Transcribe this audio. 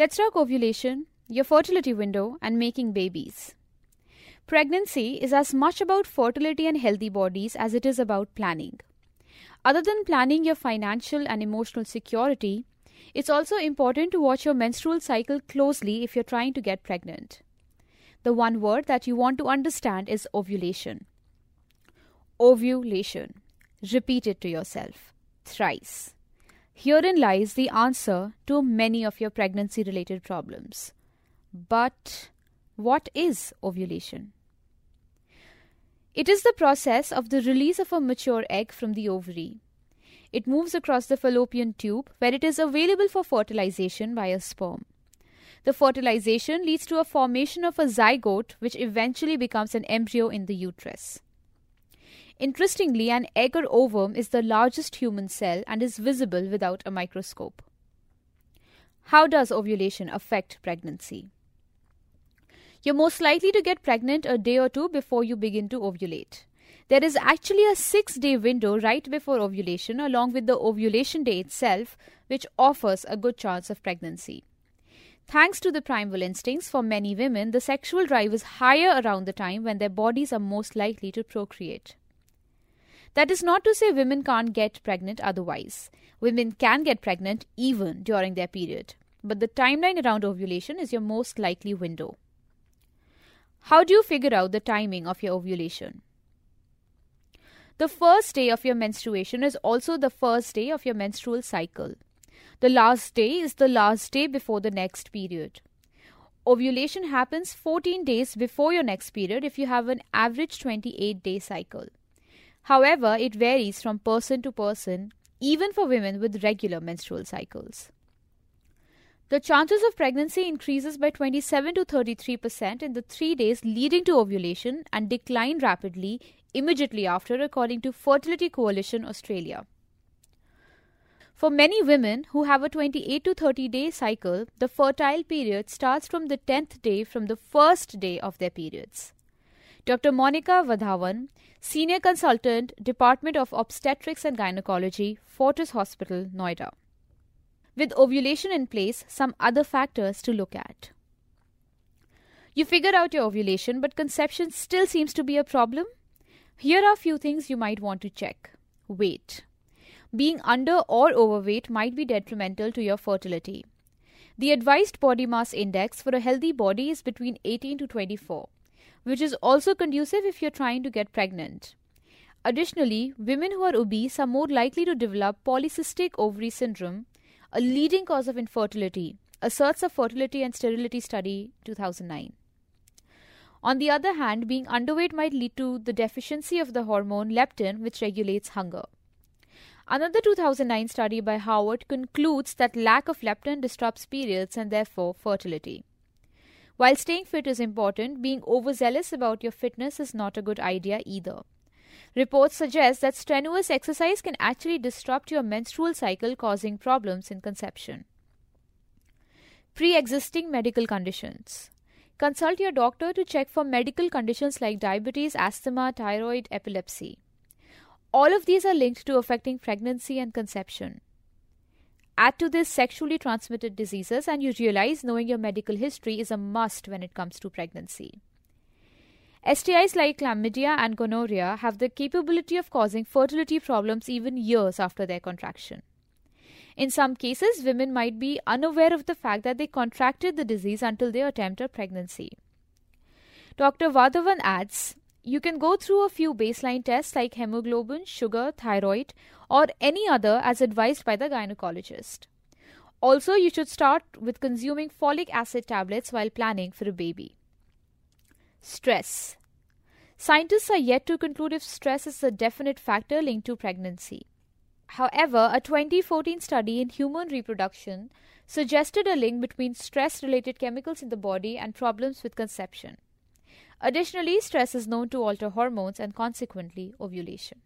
Let's talk ovulation, your fertility window, and making babies. Pregnancy is as much about fertility and healthy bodies as it is about planning. Other than planning your financial and emotional security, it's also important to watch your menstrual cycle closely if you're trying to get pregnant. The one word that you want to understand is ovulation. Ovulation. Repeat it to yourself thrice. Herein lies the answer to many of your pregnancy related problems. But what is ovulation? It is the process of the release of a mature egg from the ovary. It moves across the fallopian tube where it is available for fertilization by a sperm. The fertilization leads to a formation of a zygote which eventually becomes an embryo in the uterus. Interestingly, an egg or ovum is the largest human cell and is visible without a microscope. How does ovulation affect pregnancy? You're most likely to get pregnant a day or two before you begin to ovulate. There is actually a six day window right before ovulation, along with the ovulation day itself, which offers a good chance of pregnancy. Thanks to the primal instincts, for many women, the sexual drive is higher around the time when their bodies are most likely to procreate. That is not to say women can't get pregnant otherwise. Women can get pregnant even during their period. But the timeline around ovulation is your most likely window. How do you figure out the timing of your ovulation? The first day of your menstruation is also the first day of your menstrual cycle. The last day is the last day before the next period. Ovulation happens 14 days before your next period if you have an average 28 day cycle. However, it varies from person to person, even for women with regular menstrual cycles. The chances of pregnancy increases by 27 to 33% in the 3 days leading to ovulation and decline rapidly immediately after according to Fertility Coalition Australia. For many women who have a 28 to 30 day cycle, the fertile period starts from the 10th day from the first day of their periods. Dr. Monica Vadhavan, Senior Consultant, Department of Obstetrics and Gynecology, Fortis Hospital, Noida with ovulation in place, some other factors to look at. You figure out your ovulation, but conception still seems to be a problem? Here are a few things you might want to check. Weight. Being under or overweight might be detrimental to your fertility. The advised body mass index for a healthy body is between 18 to 24, which is also conducive if you're trying to get pregnant. Additionally, women who are obese are more likely to develop polycystic ovary syndrome, a leading cause of infertility, asserts a fertility and sterility study 2009. On the other hand, being underweight might lead to the deficiency of the hormone leptin, which regulates hunger. Another 2009 study by Howard concludes that lack of leptin disrupts periods and therefore fertility. While staying fit is important, being overzealous about your fitness is not a good idea either. Reports suggest that strenuous exercise can actually disrupt your menstrual cycle, causing problems in conception. Pre existing medical conditions. Consult your doctor to check for medical conditions like diabetes, asthma, thyroid, epilepsy. All of these are linked to affecting pregnancy and conception. Add to this sexually transmitted diseases, and you realize knowing your medical history is a must when it comes to pregnancy. STIs like chlamydia and gonorrhea have the capability of causing fertility problems even years after their contraction. In some cases, women might be unaware of the fact that they contracted the disease until they attempt a pregnancy. Dr. Vadhavan adds, you can go through a few baseline tests like hemoglobin, sugar, thyroid, or any other as advised by the gynecologist. Also, you should start with consuming folic acid tablets while planning for a baby. Stress. Scientists are yet to conclude if stress is a definite factor linked to pregnancy. However, a 2014 study in human reproduction suggested a link between stress related chemicals in the body and problems with conception. Additionally, stress is known to alter hormones and consequently ovulation.